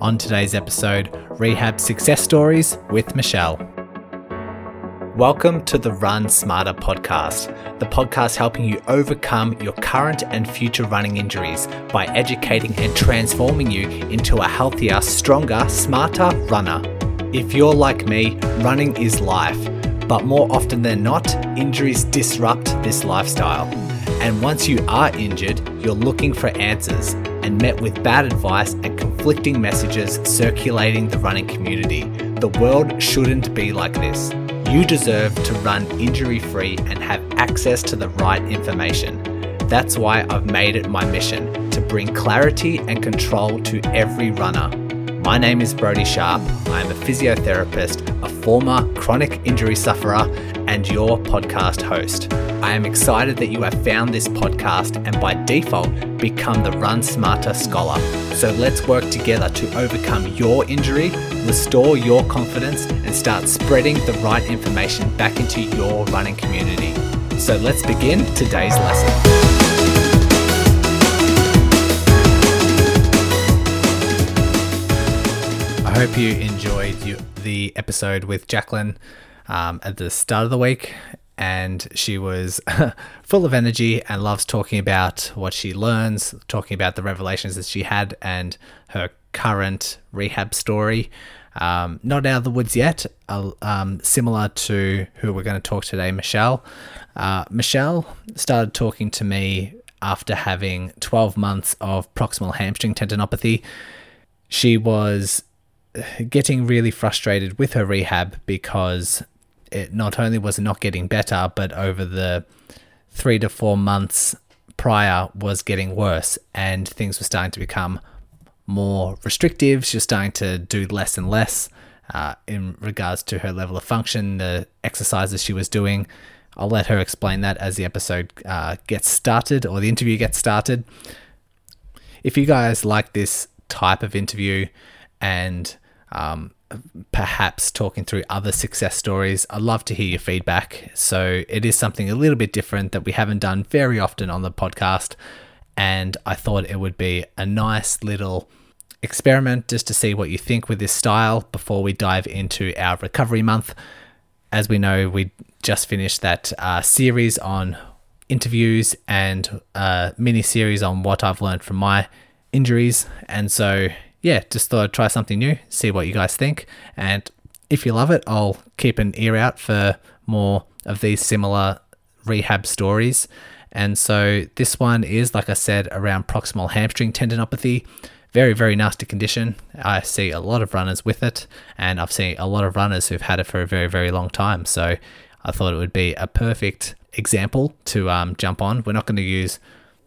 On today's episode, Rehab Success Stories with Michelle. Welcome to the Run Smarter podcast, the podcast helping you overcome your current and future running injuries by educating and transforming you into a healthier, stronger, smarter runner. If you're like me, running is life, but more often than not, injuries disrupt this lifestyle. And once you are injured, you're looking for answers and met with bad advice and conflicting messages circulating the running community. The world shouldn't be like this. You deserve to run injury free and have access to the right information. That's why I've made it my mission to bring clarity and control to every runner. My name is Brodie Sharp. I am a physiotherapist, a former chronic injury sufferer, and your podcast host. I am excited that you have found this podcast and by default become the Run Smarter Scholar. So let's work together to overcome your injury, restore your confidence, and start spreading the right information back into your running community. So let's begin today's lesson. I hope you enjoyed the episode with Jaclyn um, at the start of the week. And she was full of energy and loves talking about what she learns, talking about the revelations that she had and her current rehab story. Um, not out of the woods yet, uh, um, similar to who we're going to talk today, Michelle. Uh, Michelle started talking to me after having 12 months of proximal hamstring tendinopathy. She was getting really frustrated with her rehab because it not only was not getting better, but over the three to four months prior was getting worse, and things were starting to become more restrictive. She was starting to do less and less uh, in regards to her level of function, the exercises she was doing. I'll let her explain that as the episode uh, gets started or the interview gets started. If you guys like this type of interview and um, perhaps talking through other success stories. I'd love to hear your feedback. So it is something a little bit different that we haven't done very often on the podcast. And I thought it would be a nice little experiment just to see what you think with this style before we dive into our recovery month. As we know, we just finished that uh, series on interviews and a mini series on what I've learned from my injuries. And so yeah, just thought I'd try something new, see what you guys think. And if you love it, I'll keep an ear out for more of these similar rehab stories. And so this one is, like I said, around proximal hamstring tendinopathy. Very, very nasty condition. I see a lot of runners with it, and I've seen a lot of runners who've had it for a very, very long time. So I thought it would be a perfect example to um, jump on. We're not going to use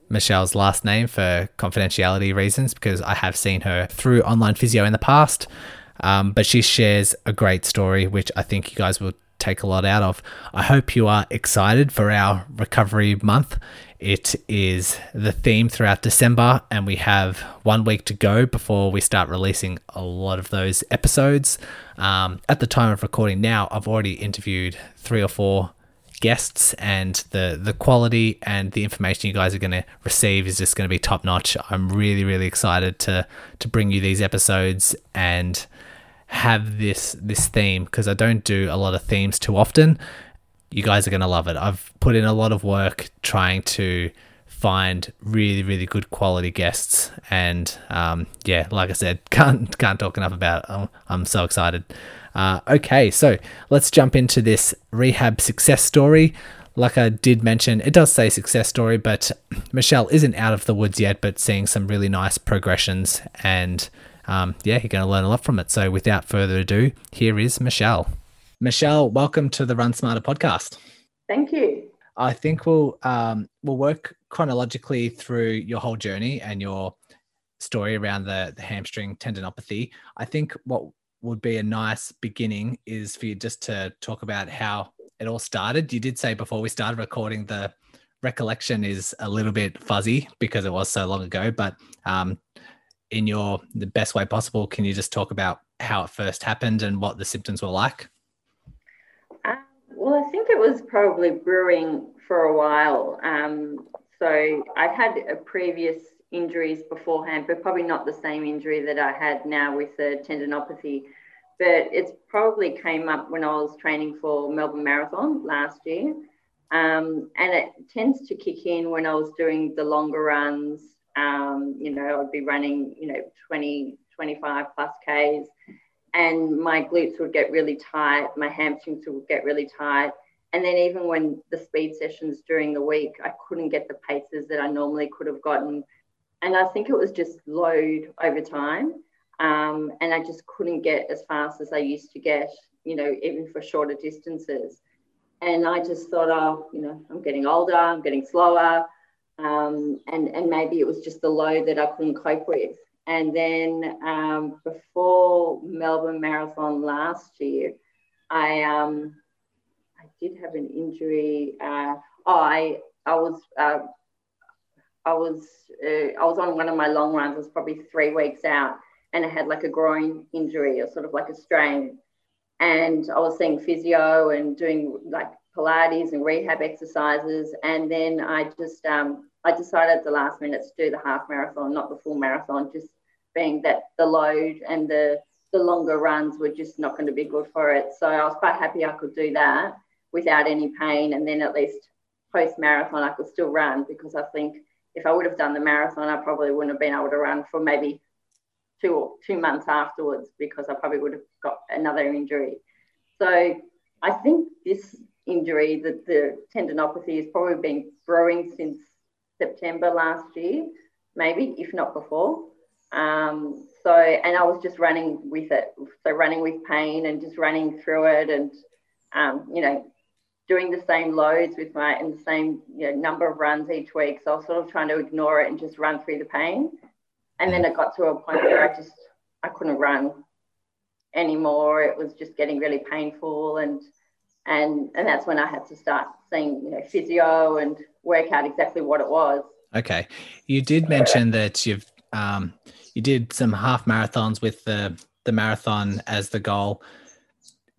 Michelle's last name for confidentiality reasons because I have seen her through online physio in the past. Um, but she shares a great story, which I think you guys will take a lot out of. I hope you are excited for our recovery month. It is the theme throughout December, and we have one week to go before we start releasing a lot of those episodes. Um, at the time of recording now, I've already interviewed three or four guests and the the quality and the information you guys are going to receive is just going to be top notch. I'm really really excited to to bring you these episodes and have this this theme because I don't do a lot of themes too often. You guys are going to love it. I've put in a lot of work trying to find really really good quality guests and um, yeah like i said can't can't talk enough about it i'm, so excited uh, okay, so let's jump into this rehab success story. Like I did mention, it does say success story, but Michelle isn't out of the woods yet, but seeing some really nice progressions. And um, yeah, you're going to learn a lot from it. So without further ado, here is Michelle. Michelle, welcome to the Run Smarter podcast. Thank you. I think we'll um, we'll work chronologically through your whole journey and your story around the, the hamstring tendinopathy. I think what would be a nice beginning is for you just to talk about how it all started. You did say before we started recording the recollection is a little bit fuzzy because it was so long ago, but um, in your the best way possible, can you just talk about how it first happened and what the symptoms were like? Well, I think it was probably brewing for a while. Um, so I had a previous injuries beforehand, but probably not the same injury that I had now with the tendinopathy. But it's probably came up when I was training for Melbourne Marathon last year. Um, and it tends to kick in when I was doing the longer runs. Um, you know, I'd be running, you know, 20, 25 plus Ks, and my glutes would get really tight, my hamstrings would get really tight. And then even when the speed sessions during the week, I couldn't get the paces that I normally could have gotten. And I think it was just load over time. Um, and I just couldn't get as fast as I used to get, you know, even for shorter distances. And I just thought, oh, you know, I'm getting older, I'm getting slower. Um, and, and maybe it was just the load that I couldn't cope with. And then um, before Melbourne Marathon last year, I um, I did have an injury. Uh, oh, I I was uh, I was uh, I was on one of my long runs. I was probably three weeks out, and I had like a groin injury or sort of like a strain. And I was seeing physio and doing like Pilates and rehab exercises. And then I just um, I decided at the last minute to do the half marathon, not the full marathon, just being that the load and the the longer runs were just not going to be good for it. So I was quite happy I could do that without any pain, and then at least post marathon I could still run because I think if I would have done the marathon, I probably wouldn't have been able to run for maybe two two months afterwards because I probably would have got another injury. So I think this injury, the, the tendinopathy, has probably been growing since September last year, maybe if not before. Um, so, and I was just running with it. So, running with pain and just running through it and, um, you know, doing the same loads with my, and the same you know, number of runs each week. So, I was sort of trying to ignore it and just run through the pain. And then it got to a point where I just, I couldn't run anymore. It was just getting really painful. And, and, and that's when I had to start seeing, you know, physio and work out exactly what it was. Okay. You did mention that you've um, you did some half marathons with the the marathon as the goal.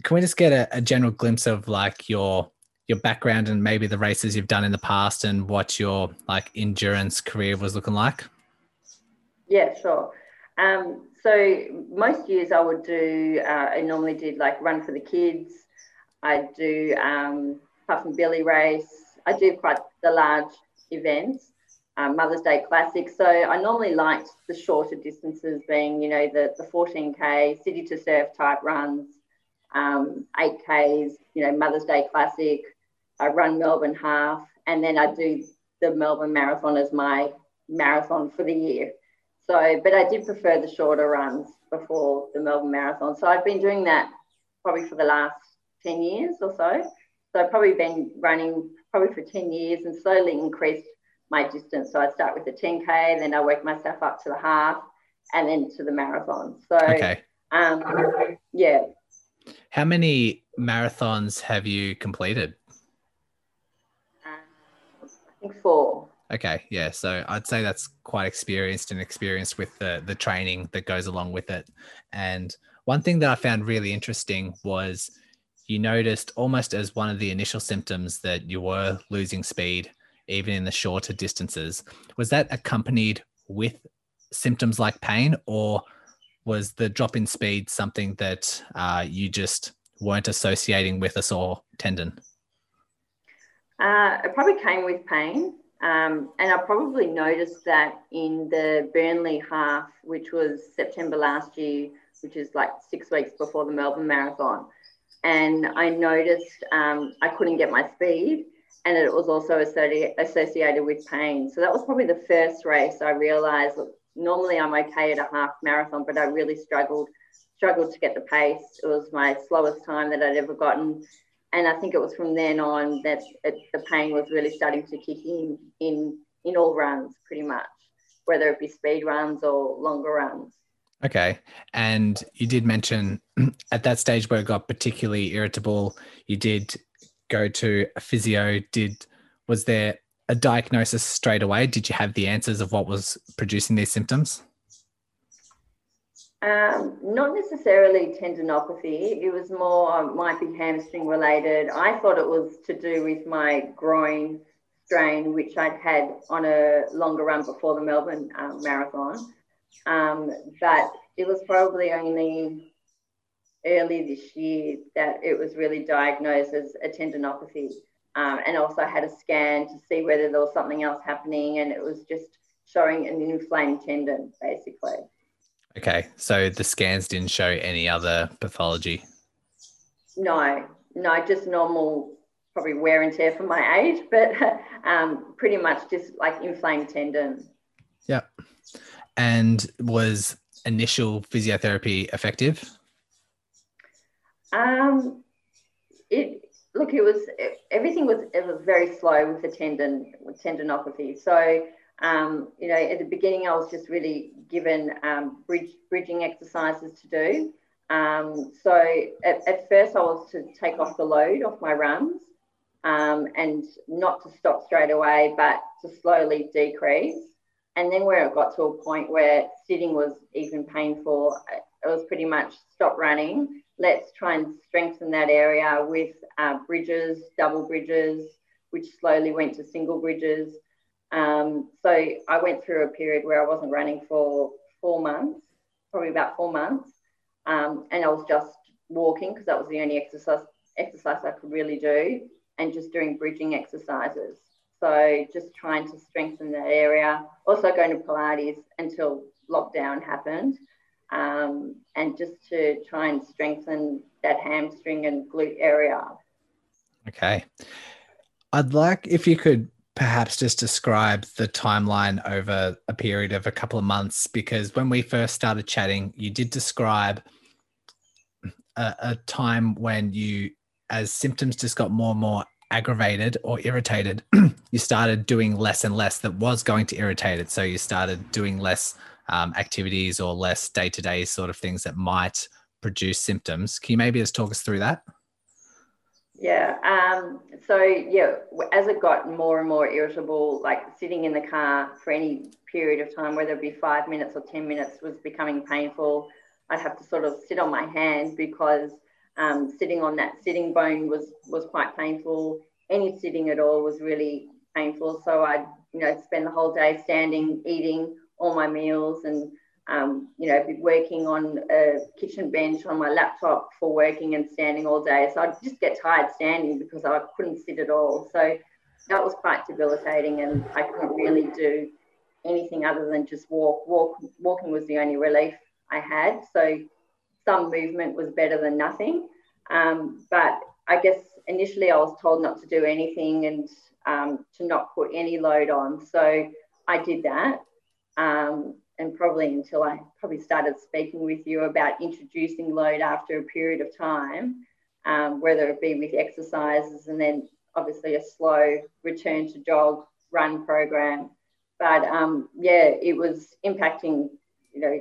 Can we just get a, a general glimpse of like your your background and maybe the races you've done in the past and what your like endurance career was looking like? Yeah, sure. Um, so most years I would do. Uh, I normally did like run for the kids. I do um, Puffing Billy race. I do quite the large events um, Mother's Day Classic. So I normally liked the shorter distances being, you know, the, the 14K, city to surf type runs, um, 8Ks, you know, Mother's Day Classic. I run Melbourne half and then I do the Melbourne Marathon as my marathon for the year. So, but I did prefer the shorter runs before the Melbourne Marathon. So I've been doing that probably for the last 10 years or so. So I've probably been running probably for 10 years and slowly increased my distance. So I start with the 10K, and then I work myself up to the half and then to the marathon. So, okay. um, yeah. How many marathons have you completed? Uh, I think four. Okay, yeah. So I'd say that's quite experienced and experienced with the the training that goes along with it. And one thing that I found really interesting was you noticed almost as one of the initial symptoms that you were losing speed even in the shorter distances. Was that accompanied with symptoms like pain, or was the drop in speed something that uh, you just weren't associating with a sore tendon? Uh, it probably came with pain. Um, and I probably noticed that in the Burnley half, which was September last year, which is like six weeks before the Melbourne Marathon. And I noticed um, I couldn't get my speed and it was also associated with pain. So that was probably the first race I realized. Look, normally I'm okay at a half marathon, but I really struggled struggled to get the pace. It was my slowest time that I'd ever gotten, and I think it was from then on that it, the pain was really starting to kick in in in all runs, pretty much, whether it be speed runs or longer runs. Okay. And you did mention at that stage where it got particularly irritable, you did go to a physio? Did was there a diagnosis straight away? Did you have the answers of what was producing these symptoms? Um, not necessarily tendinopathy. It was more might be hamstring related. I thought it was to do with my groin strain, which I'd had on a longer run before the Melbourne um, Marathon. Um, but it was probably only early this year that it was really diagnosed as a tendinopathy. Um, and also had a scan to see whether there was something else happening, and it was just showing an inflamed tendon, basically. Okay, so the scans didn't show any other pathology. No, no, just normal, probably wear and tear for my age, but um, pretty much just like inflamed tendon. Yeah. And was initial physiotherapy effective? Um, it look, it was it, everything was it was very slow with the tendon with tendinopathy. So um, you know, at the beginning, I was just really given um, bridge, bridging exercises to do. Um, so at, at, first, I was to take off the load off my runs um, and not to stop straight away, but to slowly decrease. And then where it got to a point where sitting was even painful, it was pretty much stop running. Let's try and strengthen that area with uh, bridges, double bridges, which slowly went to single bridges. Um, so I went through a period where I wasn't running for four months, probably about four months, um, and I was just walking because that was the only exercise exercise I could really do, and just doing bridging exercises. So just trying to strengthen that area. Also going to Pilates until lockdown happened, um, and just to try and strengthen that hamstring and glute area. Okay. I'd like if you could perhaps just describe the timeline over a period of a couple of months because when we first started chatting you did describe a, a, time when you as symptoms just got more and more aggravated or irritated you started doing less and less that was going to irritate it so you started doing less um, activities or less day-to-day sort of things that might produce symptoms can you maybe just talk us through that yeah. Um, so yeah, as it got more and more irritable, like sitting in the car for any period of time, whether it be five minutes or ten minutes, was becoming painful. I'd have to sort of sit on my hand because um, sitting on that sitting bone was was quite painful. Any sitting at all was really painful. So I'd you know spend the whole day standing, eating all my meals, and um, you know, be working on a kitchen bench on my laptop for working and standing all day. So I'd just get tired standing because I couldn't sit at all. So that was quite debilitating, and I couldn't really do anything other than just walk. Walk walking was the only relief I had. So some movement was better than nothing. Um, but I guess initially I was told not to do anything and um, to not put any load on. So I did that. Um, and probably until I probably started speaking with you about introducing load after a period of time, um, whether it be with exercises and then obviously a slow return to jog run program. But um, yeah, it was impacting, you know,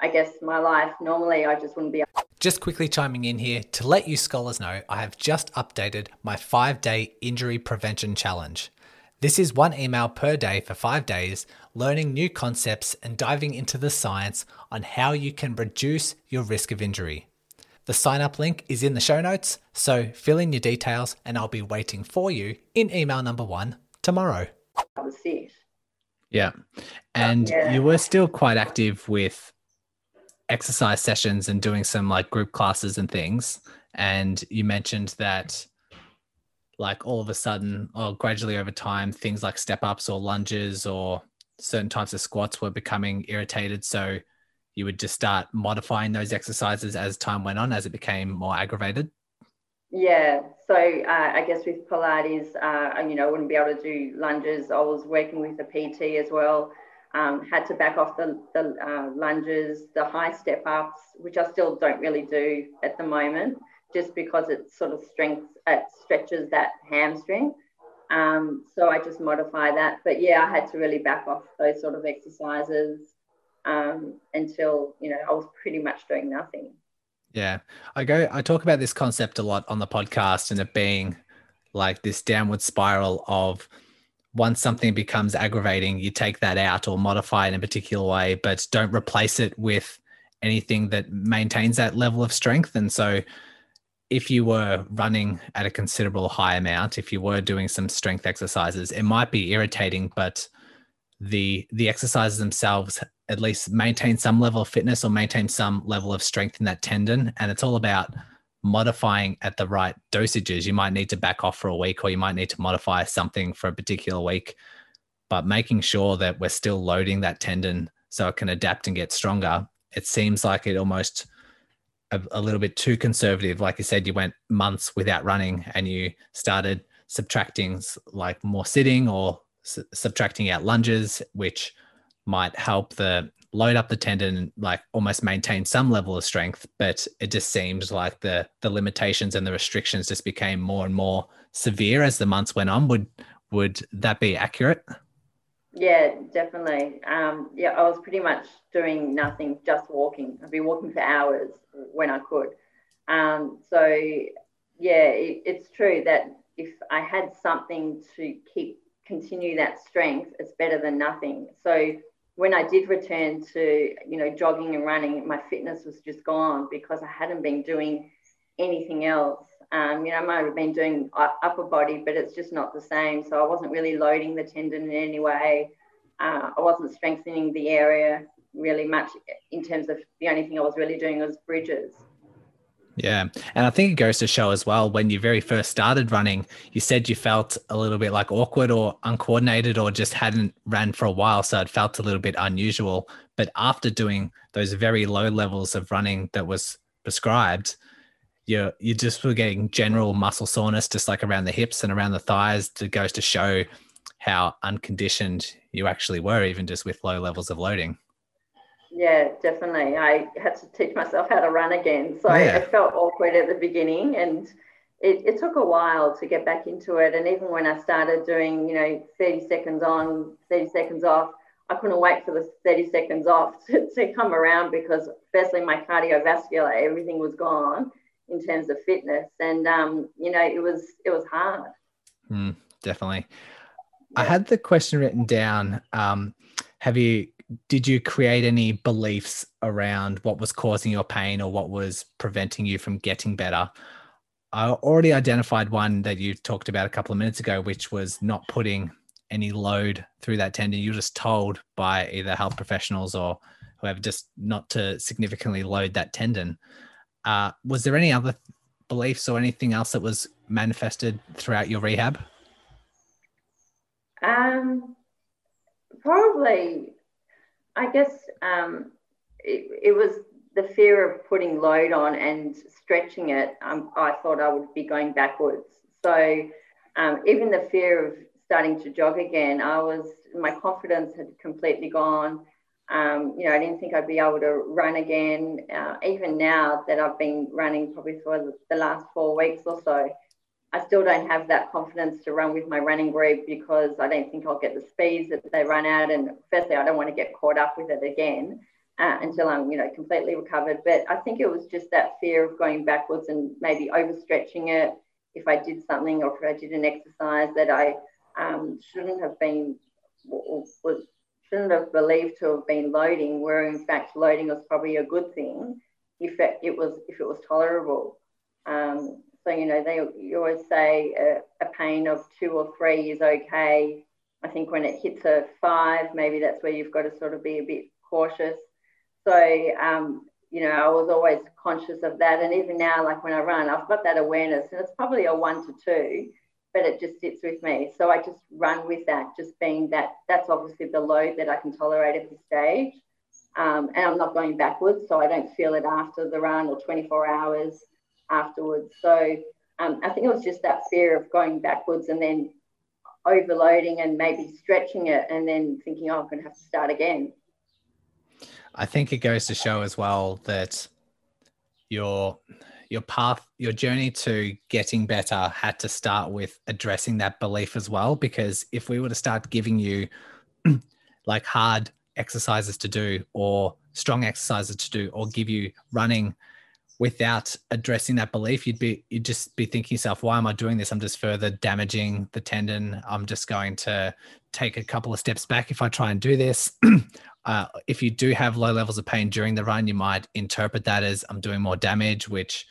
I guess my life. Normally, I just wouldn't be. Just quickly chiming in here to let you scholars know, I have just updated my five day injury prevention challenge. This is one email per day for five days, learning new concepts and diving into the science on how you can reduce your risk of injury. The sign up link is in the show notes, so fill in your details and I'll be waiting for you in email number one tomorrow. Yeah. And yeah. you were still quite active with exercise sessions and doing some like group classes and things. And you mentioned that like all of a sudden or gradually over time things like step ups or lunges or certain types of squats were becoming irritated. So you would just start modifying those exercises as time went on as it became more aggravated. Yeah. So uh, i guess with pilates uh, you know i wouldn't be able to do lunges. I was working with a pt as well. Um, had to back off the, the uh, lunges the high step ups which i still don't really do at the moment just because it sort of strength it stretches that hamstring. Um, so I just modify that. But yeah, I had to really back off those sort of exercises um, until you know I was pretty much doing nothing. Yeah, I go. I talk about this concept a lot on the podcast, and it being like this downward spiral of once something becomes aggravating, you take that out or modify it in a particular way, but don't replace it with anything that maintains that level of strength. And so if you were running at a considerable high amount, if you were doing some strength exercises, it might be irritating, but the the exercises themselves at least maintain some level of fitness or maintain some level of strength in that tendon. And it's all about modifying at the right dosages. You might need to back off for a week or you might need to modify something for a particular week, but making sure that we're still loading that tendon so it can adapt and get stronger. It seems like it almost a, a little bit too conservative. Like you said, you went months without running and you started subtracting like more sitting or subtracting out lunges, which might help the load up the tendon like almost maintain some level of strength. But it just seems like the the limitations and the restrictions just became more and more severe as the months went on. Would would that be accurate yeah definitely. Um, yeah i was pretty much doing nothing just walking. I'd be walking for hours when i could. Um, so yeah it, it's true that if i had something to keep continue that strength it's better than nothing. So when I did return to, you know, jogging and running, my fitness was just gone because I hadn't been doing anything else. Um, you know, I might have been doing upper body, but it's just not the same. So I wasn't really loading the tendon in any way. Uh, I wasn't strengthening the area really much in terms of the only thing I was really doing was bridges. Yeah. And I think it goes to show as well when you very first started running, you said you felt a little bit like awkward or uncoordinated or just hadn't ran for a while. So it felt a little bit unusual. But after doing those very low levels of running that was prescribed, you you just were getting general muscle soreness just like around the hips and around the thighs. It goes to show how unconditioned you actually were, even just with low levels of loading. Yeah, definitely. I had to teach myself how to run again. So yeah. I, felt awkward at the beginning and it, it took a while to get back into it. And even when I started doing, you know, 30 seconds on, 30 seconds off, I couldn't wait for the 30 seconds off to, to come around because firstly my cardiovascular, everything was gone in terms of fitness. And um, you know, it was it was hard. Mm, definitely. Yeah. I had the question written down. Um, have you did you create any beliefs around what was causing your pain or what was preventing you from getting better? I already identified one that you talked about a couple of minutes ago, which was not putting any load through that tendon. You were just told by either health professionals or whoever just not to significantly load that tendon. Uh, was there any other beliefs or anything else that was manifested throughout your rehab? Um, probably I guess um, it, it, was the fear of putting load on and stretching it. Um, I thought I would be going backwards. So um, even the fear of starting to jog again, I was my confidence had completely gone. Um, you know, I didn't think I'd be able to run again. Uh, even now that I've been running probably for the last four weeks or so, I still don't have that confidence to run with my running group because I don't think I'll get the speeds that they run at. And firstly, I don't want to get caught up with it again uh, until I'm, you know, completely recovered. But I think it was just that fear of going backwards and maybe overstretching it if I did something or if I did an exercise that I um, shouldn't have been was shouldn't have believed to have been loading, where in fact loading was probably a good thing if it, it was if it was tolerable. Um, so, you know, they you always say a, a pain of two or three is okay. I think when it hits a five, maybe that's where you've got to sort of be a bit cautious. So, um, you know, I was always conscious of that. And even now, like when I run, I've got that awareness, and it's probably a one to two, but it just sits with me. So I just run with that, just being that that's obviously the load that I can tolerate at this stage. Um, and I'm not going backwards, so I don't feel it after the run or 24 hours afterwards. So um, I think it was just that fear of going backwards and then overloading and maybe stretching it and then thinking, oh, I'm going to have to start again. I think it goes to show as well that your your path your journey to getting better had to start with addressing that belief as well because if we were to start giving you like hard exercises to do or strong exercises to do or give you running without addressing that belief you'd be you'd just be thinking yourself why am i doing this? I'm just further damaging the tendon. I'm just going to take a couple of steps back if i try and do this. Uh, if you do have low levels of pain during the run you might interpret that as i'm doing more damage which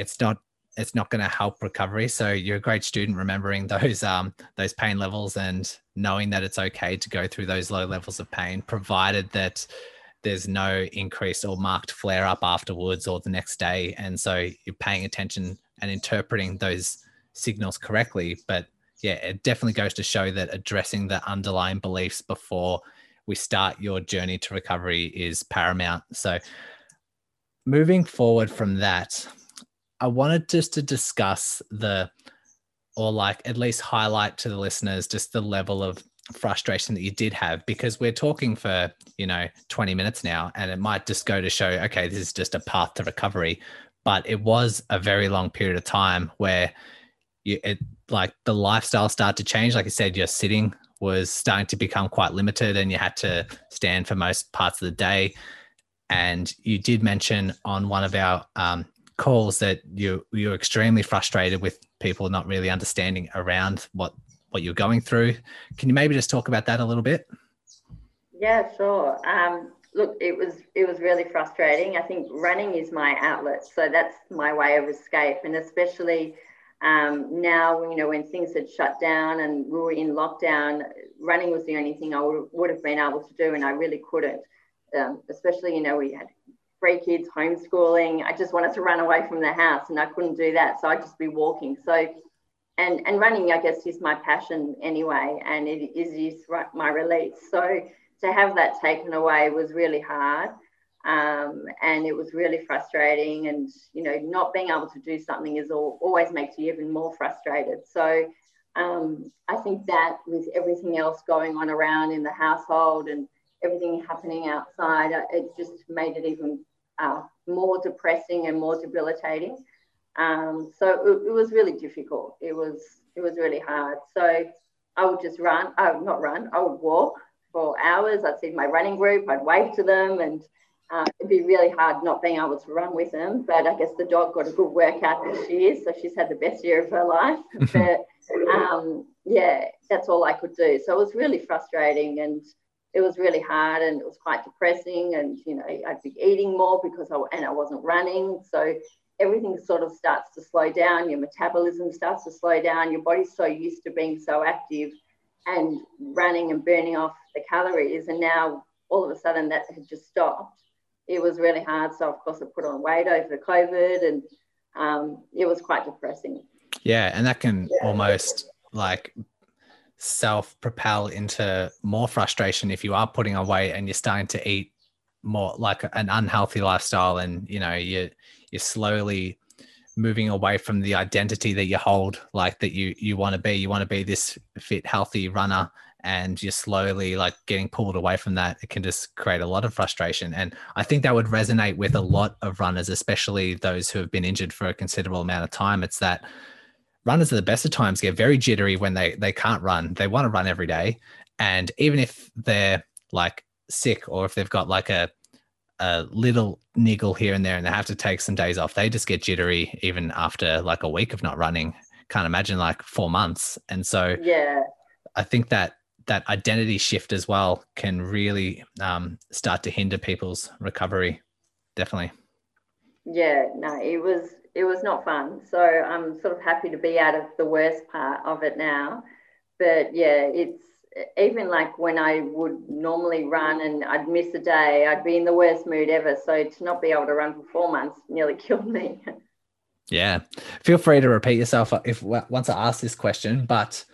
it's not it's not going to help recovery. So you're a great student remembering those um those pain levels and knowing that it's okay to go through those low levels of pain, provided that there's no increased or marked flare up afterwards or the next day. And so you're paying attention and interpreting those signals correctly. But yeah, it definitely goes to show that addressing the underlying beliefs before we start your journey to recovery is paramount. So moving forward from that, I wanted just to discuss the, or like at least highlight to the listeners just the level of frustration that you did have because we're talking for you know 20 minutes now and it might just go to show okay this is just a path to recovery. But it was a very long period of time where you it like the lifestyle started to change. Like i said your sitting was starting to become quite limited and you had to stand for most parts of the day. And you did mention on one of our um, calls that you you're extremely frustrated with people not really understanding around what what you're going through. Can you maybe just talk about that a little bit? Yeah, sure. Um, look, it was it was really frustrating. I think running is my outlet, so that's my way of escape, and especially um, now, you know, when things had shut down and we were in lockdown, running was the only thing I would, would have been able to do, and I really couldn't. Um, especially, you know, we had three kids, homeschooling. I just wanted to run away from the house, and I couldn't do that, so I'd just be walking. So and and running, I guess, is my passion anyway, and it is, my release. So to have that taken away was really hard, um, and it was really frustrating. And you know, not being able to do something is all, always makes you even more frustrated. So um, I think that with everything else going on around in the household and everything happening outside, uh, it just made it even uh, more depressing and more debilitating. Um, so it, it, was really difficult. It was it was really hard. So I would just run. I would not run. I would walk for hours. I'd see my running group. I'd wave to them, and uh, it'd be really hard not being able to run with them. But I guess the dog got a good workout this year, so she's had the best year of her life. but um, yeah, that's all I could do. So it was really frustrating and it was really hard and it was quite depressing and you know I'd be eating more because I and I wasn't running so everything sort of starts to slow down, your metabolism starts to slow down, your body's so used to being so active and running and burning off the calories. And now all of a sudden that had just stopped. It was really hard. So, of course, I put on weight over COVID and um, it was quite depressing. Yeah. And that can yeah. almost like self propel into more frustration if you are putting on weight and you're starting to eat more like an unhealthy lifestyle and you know you you're slowly moving away from the identity that you hold like that you you want to be. You want to be this fit healthy runner and you're slowly like getting pulled away from that. It can just create a lot of frustration. And i think that would resonate with a lot of runners especially those who have been injured for a considerable amount of time. It's that runners at the best of times get very jittery when they they can't run they want to run every day and even if they're like sick or if they've got like a a little niggle here and there and they have to take some days off, they just get jittery even after like a week of not running. Can't imagine like four months. And so yeah, I think that that identity shift as well can really um, start to hinder people's recovery. Definitely. Yeah, no, it was it was not fun. So I'm sort of happy to be out of the worst part of it now. But yeah, it's even like when I would normally run and I'd miss a day, I'd be in the worst mood ever. So to not be able to run for four months nearly killed me. Yeah. Feel free to repeat yourself if once I ask this question, but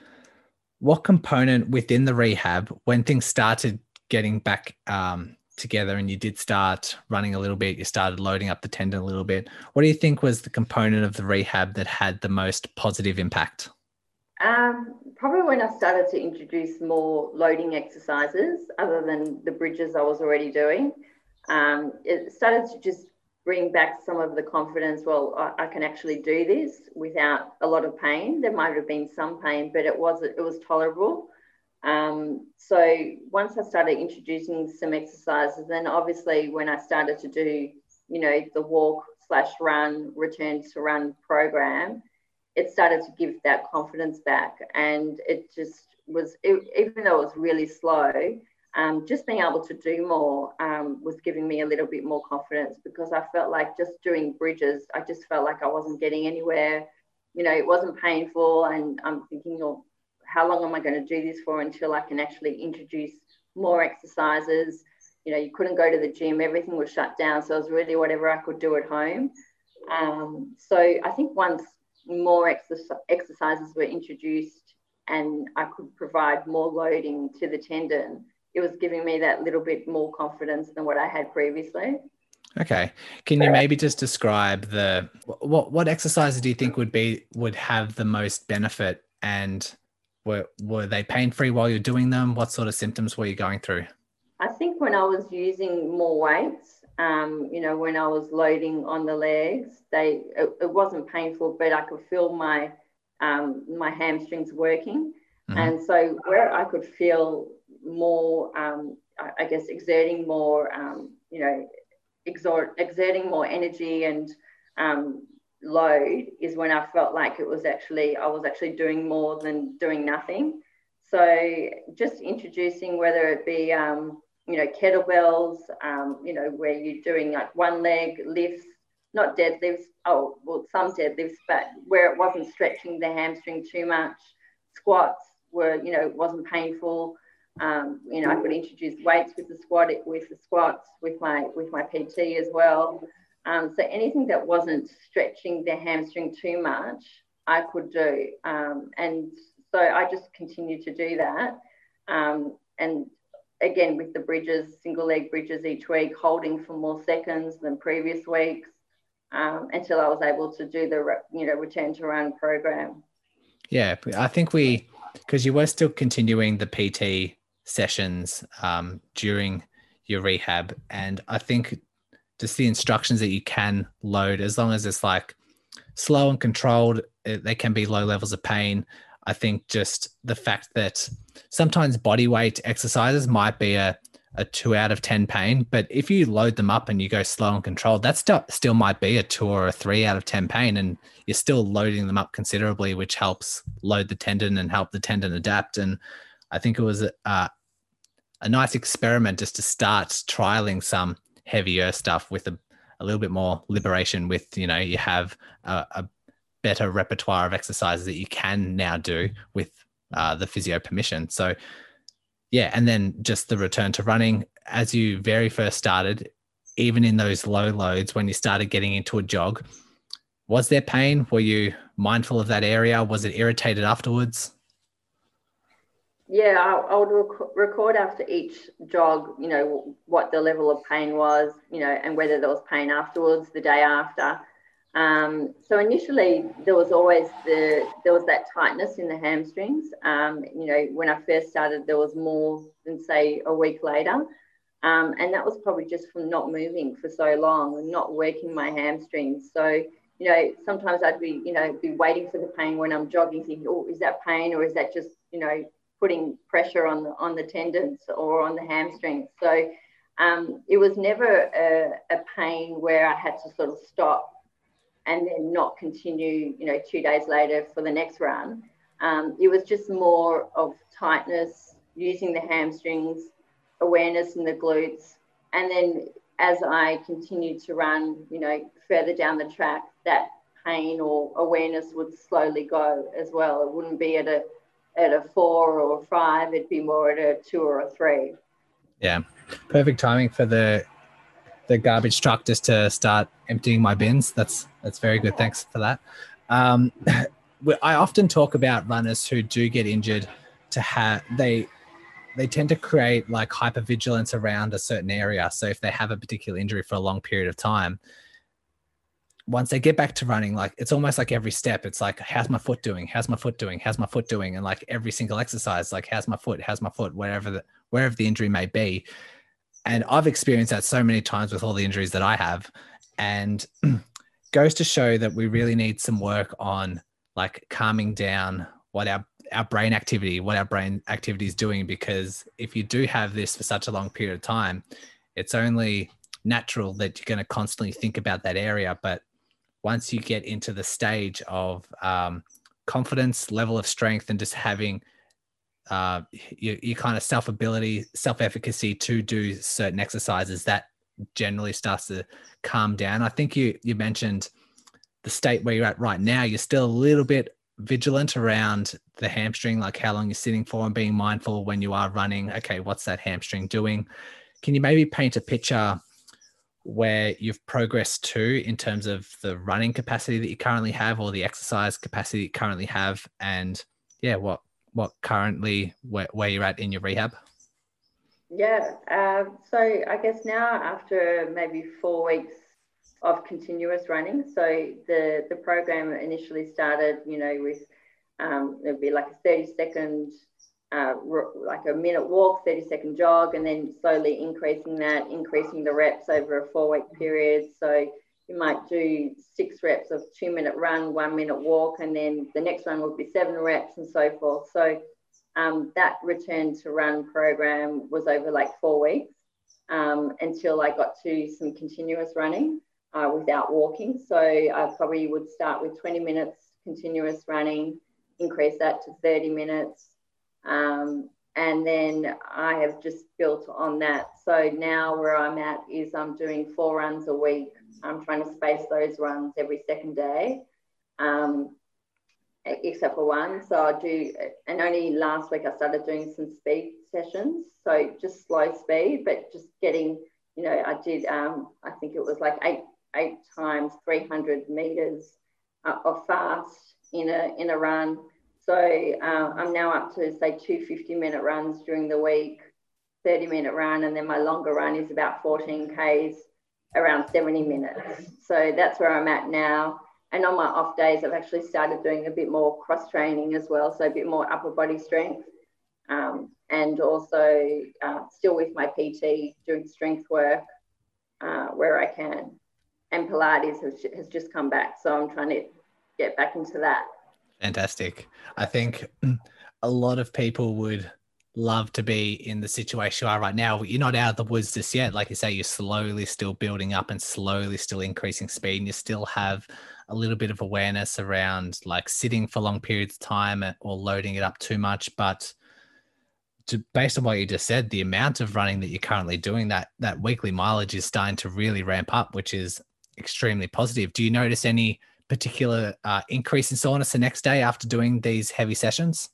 what component within the rehab, when things started getting back um, together and you did start running a little bit, you started loading up the tendon a little bit, what do you think was the component of the rehab that had the most positive impact? Um, probably when I started to introduce more loading exercises other than the bridges I was already doing, um, it started to just bring back some of the confidence. Well, I, I, can actually do this without a lot of pain. There might have been some pain, but it was it was tolerable. Um, so once I started introducing some exercises, then obviously when I started to do, you know, the walk slash run, return to run program, it started to give that confidence back and it just was it, even though it was really slow um, just being able to do more um, was giving me a little bit more confidence because I felt like just doing bridges, I just felt like I wasn't getting anywhere. You know, it wasn't painful, and I'm thinking, oh, how long am I going to do this for until I can actually introduce more exercises? You know, you couldn't go to the gym, everything was shut down. So it was really whatever I could do at home. Um, so I think once more exercises were introduced and I could provide more loading to the tendon, it was giving me that little bit more confidence than what I had previously. Okay. Can you maybe just describe the what what exercises do you think would be would have the most benefit and were were they pain free while you're doing them? What sort of symptoms were you going through? I think when I was using more weights, um, you know, when I was loading on the legs, they it, it wasn't painful, but I could feel my um, my hamstrings working. Mm-hmm. And so where I could feel more, um, I, guess, exerting more, um, you know, exert, exerting more energy and um, load is when I felt like it was actually, I was actually doing more than doing nothing. So just introducing whether it be, um, you know, kettlebells, um, you know, where you're doing like one leg lifts, not deadlifts, oh, well, some deadlifts, but where it wasn't stretching the hamstring too much. Squats were, you know, it wasn't painful. Um, you know, I could introduce weights with the squat, with the squats, with my with my PT as well. Um, so anything that wasn't stretching the hamstring too much, I could do. Um, and so I just continued to do that. Um, and again, with the bridges, single leg bridges each week, holding for more seconds than previous weeks um, until I was able to do the, you know, return to run program. Yeah, I think we, because you were still continuing the PT sessions um, during your rehab. And I think just the instructions that you can load, as long as it's like slow and controlled, it, they can be low levels of pain. I think just the fact that sometimes body weight exercises might be a, a two out of 10 pain, but if you load them up and you go slow and controlled, that still, still might be a two or a three out of 10 pain. And you're still loading them up considerably, which helps load the tendon and help the tendon adapt. And I think it was uh, a nice experiment just to start trialing some heavier stuff with a, a little bit more liberation with you know you have a, a better repertoire of exercises that you can now do with uh, the physio permission. So yeah and then just the return to running. As you very first started even in those low loads when you started getting into a jog was there pain? Were you mindful of that area? Was it irritated afterwards yeah, I, I would rec- record after each jog, you know, what the level of pain was, you know, and whether there was pain afterwards, the day after. Um, so initially, there was always the there was that tightness in the hamstrings. Um, you know, when I first started, there was more than say a week later, um, and that was probably just from not moving for so long and not working my hamstrings. So you know, sometimes I'd be you know be waiting for the pain when I'm jogging, thinking, oh, is that pain or is that just you know putting pressure on the on the tendons or on the hamstrings. So um, it was never a, a, pain where I had to sort of stop and then not continue, you know, two days later for the next run. Um, it was just more of tightness, using the hamstrings, awareness in the glutes, and then as I continued to run, you know, further down the track, that pain or awareness would slowly go as well. It wouldn't be at a at a four or a five, it'd be more at a two or a three. Yeah, perfect timing for the the garbage truck just to start emptying my bins. That's that's very good. Thanks for that. Um, I often talk about runners who do get injured to have they they tend to create like hypervigilance around a certain area. So if they have a particular injury for a long period of time, once they get back to running, like it's almost like every step, it's like, how's my foot doing? How's my foot doing? How's my foot doing? And like every single exercise, like how's my foot? How's my foot? Wherever the wherever the injury may be. And I've experienced that so many times with all the injuries that I have. And goes to show that we really need some work on like calming down what our our brain activity, what our brain activity is doing. Because if you do have this for such a long period of time, it's only natural that you're going to constantly think about that area. But once you get into the stage of um, confidence, level of strength, and just having uh, your, your kind of self ability, self efficacy to do certain exercises, that generally starts to calm down. I think you you mentioned the state where you're at right now. You're still a little bit vigilant around the hamstring, like how long you're sitting for, and being mindful when you are running. Okay, what's that hamstring doing? Can you maybe paint a picture where you've progressed to in terms of the running capacity that you currently have, or the exercise capacity you currently have, and yeah, what what currently where, where you're at in your rehab? Yeah, uh, so I guess now after maybe four weeks of continuous running, so the the program initially started, you know, with um, it'd be like a thirty second, uh, like a minute walk, thirty second jog, and then slowly increasing that, increasing the reps over a four week period. So you might do six reps of two minute run, one minute walk, and then the next one would be seven reps and so forth. So um, that return to run program was over like four weeks um, until I got to some continuous running uh, without walking. So I probably would start with 20 minutes continuous running, increase that to 30 minutes. Um, and then I have just built on that. So now where I'm at is I'm doing four runs a week I'm trying to space those runs every second day, um, except for one. So I do, and only last week I started doing some speed sessions. So just slow speed, but just getting, you know, I did, um, I think it was like eight eight times 300 meters uh, of fast in a in a run. So uh, I'm now up to say two 50 minute runs during the week, 30 minute run, and then my longer run is about 14 Ks around 70 minutes. So that's where I'm at now. And on my off days, I've actually started doing a bit more cross training as well, so a bit more upper body strength. Um, and also uh, still with my PT doing strength work uh, where I can. And Pilates has, has just come back, so I'm trying to get back into that. Fantastic. I think a lot of people would love to be in the situation you are right now. You're not out of the woods just yet. Like you say, you're slowly still building up and slowly still increasing speed, and you still have a little bit of awareness around like sitting for long periods of time or loading it up too much. But to, based on what you just said, the amount of running that you're currently doing, that that weekly mileage is starting to really ramp up, which is extremely positive. Do you notice any particular uh, increase in soreness the next day after doing these heavy sessions?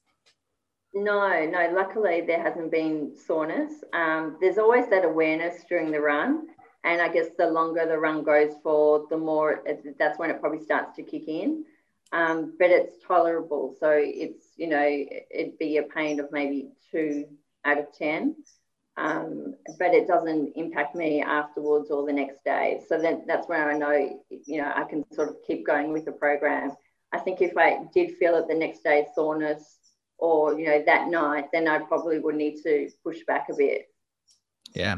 No, no. Luckily, there hasn't been soreness. Um, there's always that awareness during the run, and I guess the longer the run goes for, the more it, that's when it probably starts to kick in. Um, but it's tolerable, so it's you know it'd be a pain of maybe two out of ten, um, but it doesn't impact me afterwards or the next day. So then that's where I know you know I can sort of keep going with the program. I think if I did feel it the next day soreness or you know that night, then I probably would need to push back a bit. Yeah,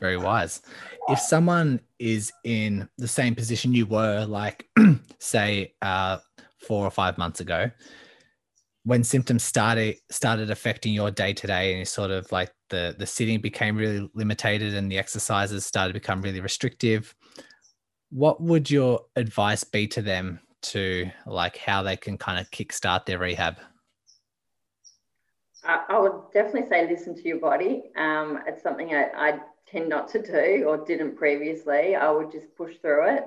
very wise. If someone is in the same position you were, like say uh, four or five months ago, when symptoms started started affecting your day to day, and sort of like the the sitting became really limited, and the exercises started to become really restrictive, what would your advice be to them to like how they can kind of kickstart their rehab? I, would definitely say listen to your body. Um, it's something I, I tend not to do or didn't previously. I would just push through it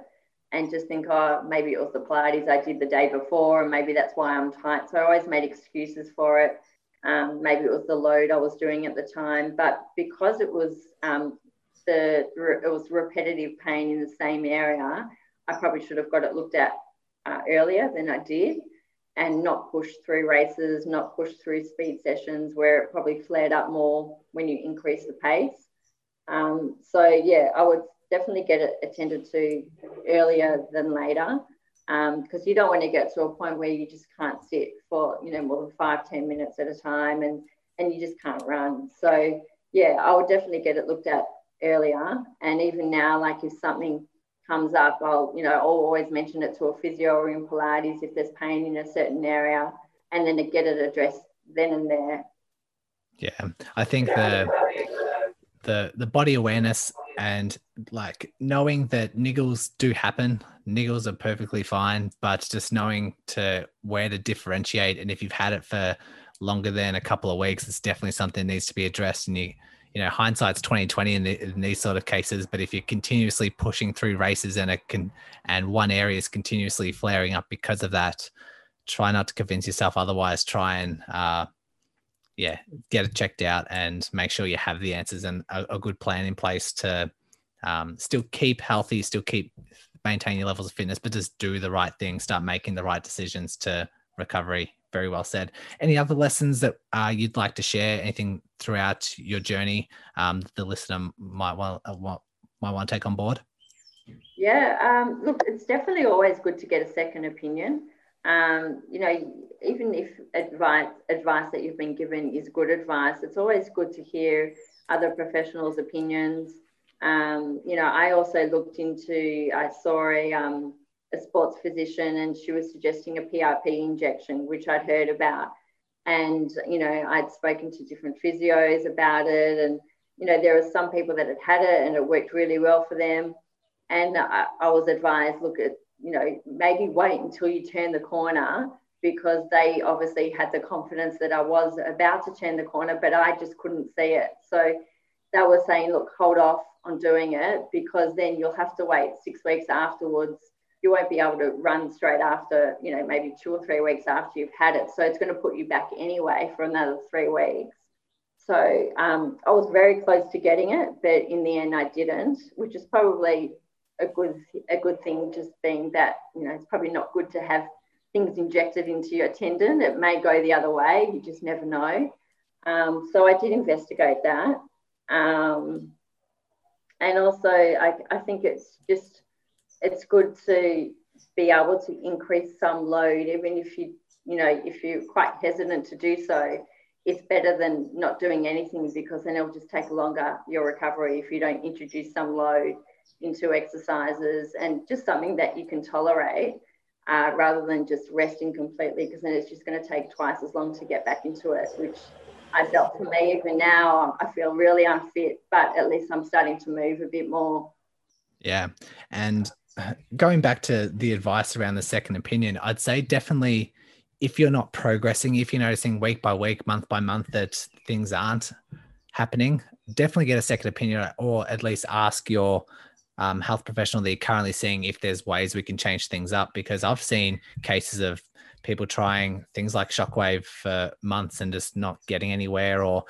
and just think, oh, maybe it was the Pilates I did the day before, and maybe that's why I'm tight. So I always made excuses for it. Um, maybe it was the load I was doing at the time, but because it was um, the it was repetitive pain in the same area, I probably should have got it looked at uh, earlier than I did and not push through races, not push through speed sessions where it probably flared up more when you increase the pace. Um, so yeah, I would definitely get it attended to earlier than later because um, you don't want to get to a point where you just can't sit for you know more than five ten minutes at a time and and you just can't run. So yeah, I would definitely get it looked at earlier. And even now, like if something comes up, I'll, you know, I'll always mention it to a physio or in Pilates if there's pain in a certain area and then to get it addressed then and there. Yeah. I think the the the body awareness and like knowing that niggles do happen, niggles are perfectly fine, but just knowing to where to differentiate and if you've had it for longer than a couple of weeks, it's definitely something that needs to be addressed. And you, you know, hindsight's twenty twenty in, the, in these sort of cases. But if you're continuously pushing through races and it can, and one area is continuously flaring up because of that, try not to convince yourself otherwise. Try and, uh, yeah, get it checked out and make sure you have the answers and a, a good plan in place to um, still keep healthy, still keep maintain your levels of fitness, but just do the right thing, start making the right decisions to recovery. Very well said. Any other lessons that uh, you'd like to share? Anything throughout your journey um, the listener might want, uh, want might want to take on board? Yeah, um, look, it's definitely always good to get a second opinion. Um, you know, even if advice advice that you've been given is good advice, it's always good to hear other professionals' opinions. Um, you know, I also looked into, I saw a, um, a sports physician and she was suggesting a PRP injection, which I'd heard about. And, you know, I'd spoken to different physios about it. And, you know, there were some people that had had it and it worked really well for them. And I, I was advised, look at, you know, maybe wait until you turn the corner because they obviously had the confidence that I was about to turn the corner, but I just couldn't see it. So they were saying, look, hold off on doing it because then you'll have to wait six weeks afterwards. You won't be able to run straight after, you know, maybe two or three weeks after you've had it. So it's going to put you back anyway for another three weeks. So um, I was very close to getting it, but in the end I didn't, which is probably a good a good thing. Just being that you know it's probably not good to have things injected into your tendon. It may go the other way. You just never know. Um, so I did investigate that. Um, and also, I, I think it's just it's good to be able to increase some load, even if you you know if you're quite hesitant to do so. It's better than not doing anything because then it'll just take longer your recovery if you don't introduce some load into exercises and just something that you can tolerate uh, rather than just resting completely because then it's just going to take twice as long to get back into it, which I felt for me, even now, I feel really unfit, but at least I'm starting to move a bit more. Yeah. And going back to the advice around the second opinion, I'd say definitely if you're not progressing, if you're noticing week by week, month by month that things aren't happening, definitely get a second opinion or at least ask your um, health professional that you're currently seeing if there's ways we can change things up. Because I've seen cases of people trying things like shockwave for months and just not getting anywhere or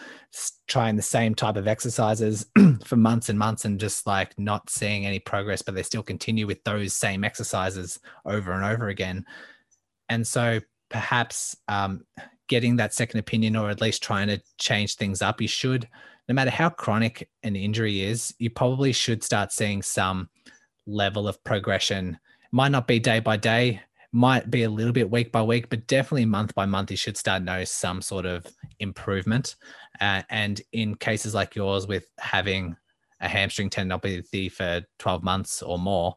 trying the same type of exercises for months and months and just like not seeing any progress but they still continue with those same exercises over and over again and so perhaps um, getting that second opinion or at least trying to change things up you should no matter how chronic an injury is you probably should start seeing some level of progression might not be day by day might be a little bit week by week, but definitely month by month, you should start notice some sort of improvement. Uh, and in cases like yours, with having a hamstring tendinopathy for 12 months or more,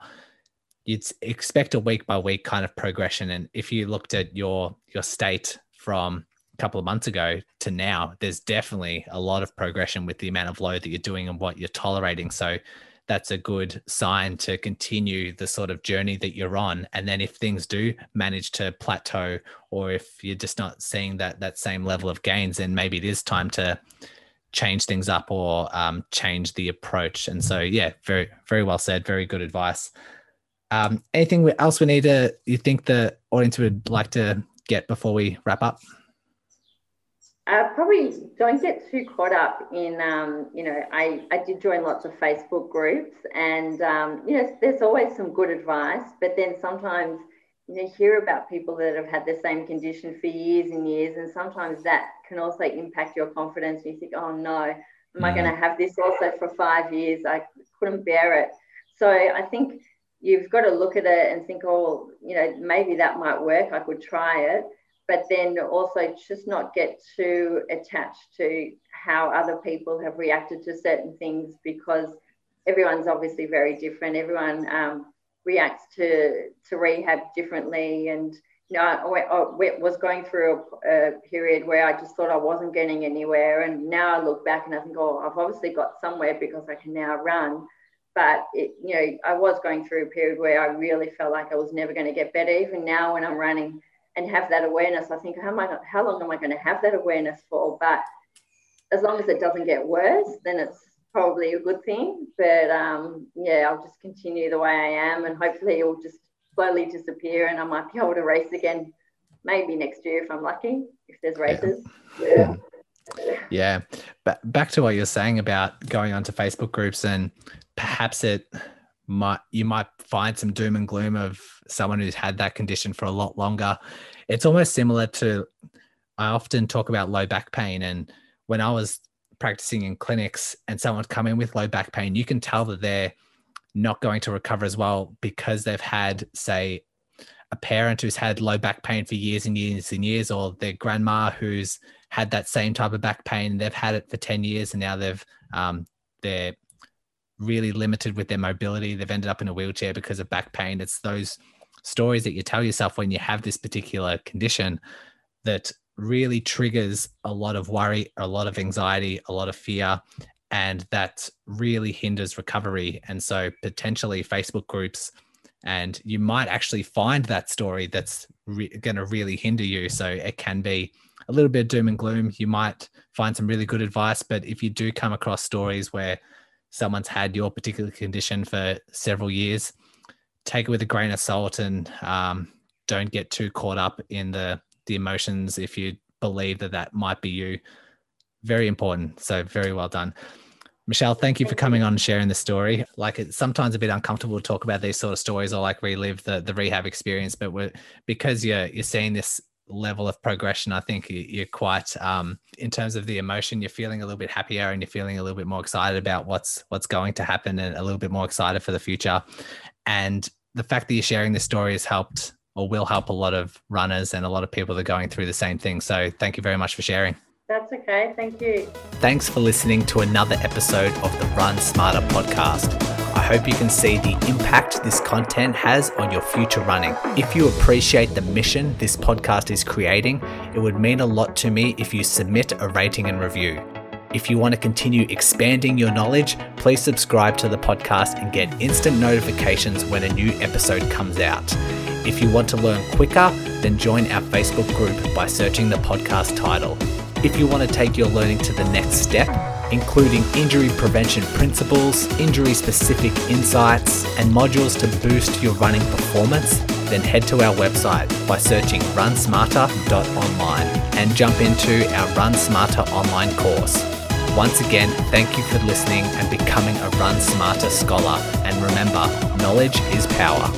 you'd expect a week by week kind of progression. And if you looked at your your state from couple of months ago to now, there's definitely a lot of progression with the amount of load that you're doing and what you're tolerating. So that's a good sign to continue the sort of journey that you're on. And then if things do manage to plateau or if you're just not seeing that that same level of gains then maybe it is time to change things up or um, change the approach. And so yeah very very well said very good advice. Um, anything else we need to you think the audience would like to get before we wrap up uh, probably don't get too caught up in, um, you know, I, I did join lots of Facebook groups and, um, you know, there's always some good advice, but then sometimes you know, hear about people that have had the same condition for years and years, and sometimes that can also impact your confidence. You think, oh no, am mm-hmm. I going to have this also for five years? I couldn't bear it. So I think you've got to look at it and think, oh, you know, maybe that might work. I could try it but then also just not get too attached to how other people have reacted to certain things because everyone's obviously very different. Everyone um, reacts to to rehab differently, and you know, I, I was going through a, a, period where I just thought I wasn't getting anywhere, and now I look back and I think, oh, I've obviously got somewhere because I can now run. But it, you know, I was going through a period where I really felt like I was never going to get better. Even now, when I'm running and have that awareness. I think, how, am I, how long am I going to have that awareness for? But as long as it doesn't get worse, then it's probably a good thing. But um, yeah, I'll just continue the way I am, and hopefully it'll just slowly disappear, and I might be able to race again, maybe next year if I'm lucky, if there's races. Yeah. yeah. yeah. But back to what you're saying about going onto Facebook groups and perhaps it might you might find some doom and gloom of someone who's had that condition for a lot longer. It's almost similar to I often talk about low back pain and when I was practicing in clinics and someone come in with low back pain, you can tell that they're not going to recover as well because they've had, say, a parent who's had low back pain for years and years and years, or their grandma who's had that same type of back pain. They've had it for 10 years and now they've, um, they're really limited with their mobility. They've ended up in a wheelchair because of back pain. It's those stories that you tell yourself when you have this particular condition that really triggers a lot of worry, a lot of anxiety, a lot of fear, and that really hinders recovery. And so, potentially, Facebook groups, and you might actually find that story that's re- going to really hinder you. So, it can be a little bit of doom and gloom. You might find some really good advice, but if you do come across stories where someone's had your particular condition for several years, take it with a grain of salt and um, don't get too caught up in the the emotions if you believe that that might be you. Very important. So very well done. Michelle, thank you for coming on and sharing the story. Like it's sometimes a bit uncomfortable to talk about these sort of stories or like relive the, the rehab experience, but we're, because you're you're seeing this level of progression, I think you're quite um, in terms of the emotion, you're feeling a little bit happier and you're feeling a little bit more excited about what's what's going to happen and a little bit more excited for the future. And the fact that you're sharing this story has helped or will help a lot of runners and a lot of people that are going through the same thing. So thank you very much for sharing. That's okay. Thank you. Thanks for listening to another episode of the Run Smarter podcast. Hope you can see the impact this content has on your future running. If you appreciate the mission this podcast is creating, it would mean a lot to me if you submit a rating and review. If you want to continue expanding your knowledge, please subscribe to the podcast and get instant notifications when a new episode comes out. If you want to learn quicker, then join our Facebook group by searching the podcast title. If you want to take your learning to the next step, including injury prevention principles, injury specific insights, and modules to boost your running performance, then head to our website by searching runsmarter.online and jump into our Run Smarter online course. Once again, thank you for listening and becoming a Run Smarter scholar. And remember, knowledge is power.